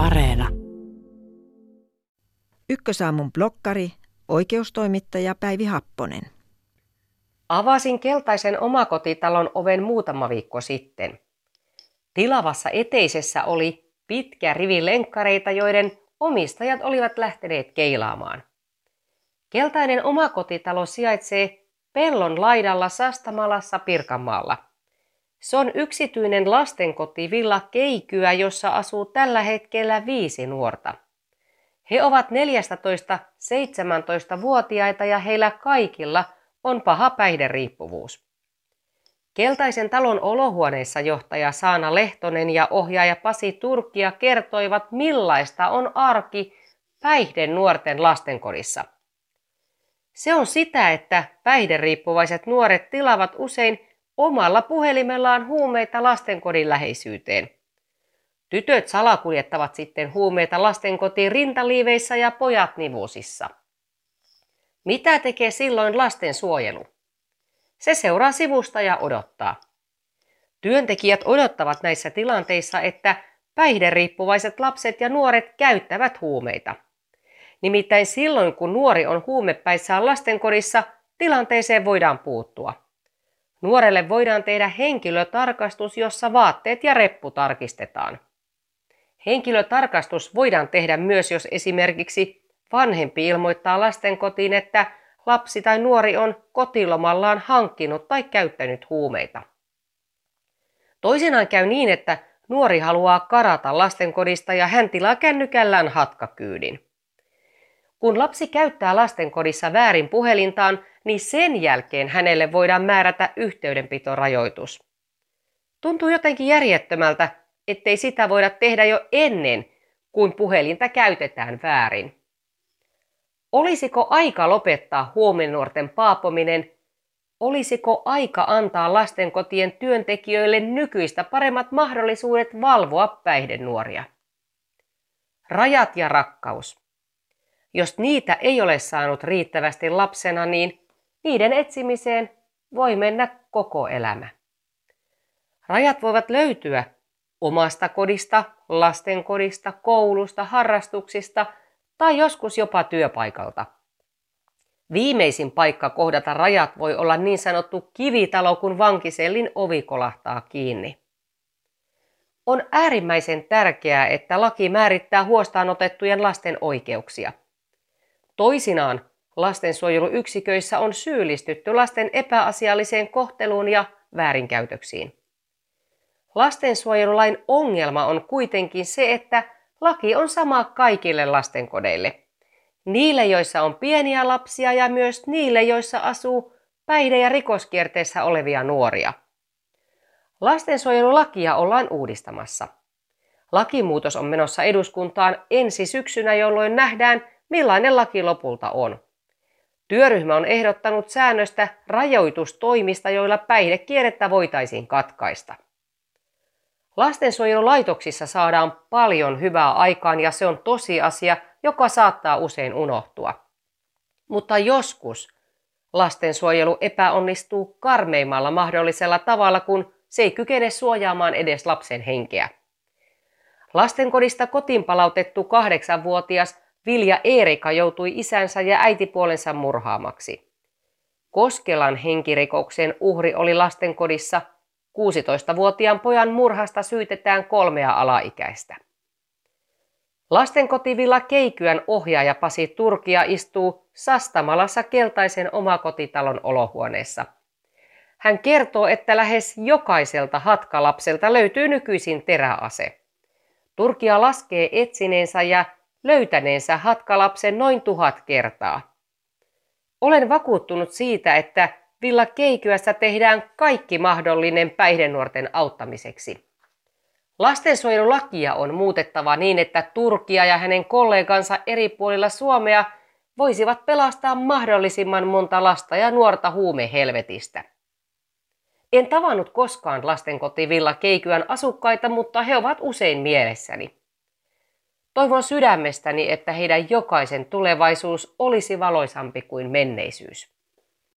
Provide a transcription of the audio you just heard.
Areena. Ykkösaamun blokkari, oikeustoimittaja Päivi Happonen. Avasin keltaisen omakotitalon oven muutama viikko sitten. Tilavassa eteisessä oli pitkä rivi lenkkareita, joiden omistajat olivat lähteneet keilaamaan. Keltainen omakotitalo sijaitsee pellon laidalla Sastamalassa Pirkanmaalla. Se on yksityinen lastenkoti Villa Keikyä, jossa asuu tällä hetkellä viisi nuorta. He ovat 14-17-vuotiaita ja heillä kaikilla on paha päihderiippuvuus. Keltaisen talon olohuoneessa johtaja Saana Lehtonen ja ohjaaja Pasi Turkia kertoivat, millaista on arki päihden nuorten lastenkodissa. Se on sitä, että päihderiippuvaiset nuoret tilavat usein omalla puhelimellaan huumeita lastenkodin läheisyyteen. Tytöt salakuljettavat sitten huumeita lastenkotiin rintaliiveissä ja pojat nivusissa. Mitä tekee silloin lastensuojelu? Se seuraa sivusta ja odottaa. Työntekijät odottavat näissä tilanteissa, että päihderiippuvaiset lapset ja nuoret käyttävät huumeita. Nimittäin silloin, kun nuori on huumepäissään lastenkodissa, tilanteeseen voidaan puuttua. Nuorelle voidaan tehdä henkilötarkastus, jossa vaatteet ja reppu tarkistetaan. Henkilötarkastus voidaan tehdä myös, jos esimerkiksi vanhempi ilmoittaa lastenkotiin, että lapsi tai nuori on kotilomallaan hankkinut tai käyttänyt huumeita. Toisinaan käy niin, että nuori haluaa karata lastenkodista ja hän tilaa kännykällään hatkakyydin. Kun lapsi käyttää lastenkodissa väärin puhelintaan, niin sen jälkeen hänelle voidaan määrätä yhteydenpitorajoitus. Tuntuu jotenkin järjettömältä, ettei sitä voida tehdä jo ennen, kuin puhelinta käytetään väärin. Olisiko aika lopettaa huomenuorten paapominen? Olisiko aika antaa lastenkotien työntekijöille nykyistä paremmat mahdollisuudet valvoa päihdenuoria? Rajat ja rakkaus. Jos niitä ei ole saanut riittävästi lapsena, niin niiden etsimiseen voi mennä koko elämä. Rajat voivat löytyä omasta kodista, lastenkodista, koulusta, harrastuksista – tai joskus jopa työpaikalta. Viimeisin paikka kohdata rajat voi olla niin sanottu kivitalo, kun vankisellin ovi kolahtaa kiinni. On äärimmäisen tärkeää, että laki määrittää huostaanotettujen lasten oikeuksia. Toisinaan lastensuojeluyksiköissä on syyllistytty lasten epäasialliseen kohteluun ja väärinkäytöksiin. Lastensuojelulain ongelma on kuitenkin se, että Laki on sama kaikille lastenkodeille. Niille, joissa on pieniä lapsia ja myös niille, joissa asuu päihde- ja rikoskierteessä olevia nuoria. Lastensuojelulakia ollaan uudistamassa. Lakimuutos on menossa eduskuntaan ensi syksynä, jolloin nähdään, millainen laki lopulta on. Työryhmä on ehdottanut säännöstä rajoitustoimista, joilla päihdekierrettä voitaisiin katkaista. Lastensuojelulaitoksissa saadaan paljon hyvää aikaan ja se on tosiasia, joka saattaa usein unohtua. Mutta joskus lastensuojelu epäonnistuu karmeimmalla mahdollisella tavalla, kun se ei kykene suojaamaan edes lapsen henkeä. Lastenkodista kotiin palautettu kahdeksanvuotias Vilja Eerika joutui isänsä ja äitipuolensa murhaamaksi. Koskelan henkirikoksen uhri oli lastenkodissa 16-vuotiaan pojan murhasta syytetään kolmea alaikäistä. Lastenkotivilla Keikyän ohjaaja Pasi Turkia istuu Sastamalassa keltaisen omakotitalon olohuoneessa. Hän kertoo, että lähes jokaiselta hatkalapselta löytyy nykyisin teräase. Turkia laskee etsineensä ja löytäneensä hatkalapsen noin tuhat kertaa. Olen vakuuttunut siitä, että Villa Keikyässä tehdään kaikki mahdollinen päihdenuorten auttamiseksi. Lastensuojelulakia on muutettava niin, että Turkia ja hänen kollegansa eri puolilla Suomea voisivat pelastaa mahdollisimman monta lasta ja nuorta huumehelvetistä. En tavannut koskaan lastenkoti Villa Keikyän asukkaita, mutta he ovat usein mielessäni. Toivon sydämestäni, että heidän jokaisen tulevaisuus olisi valoisampi kuin menneisyys.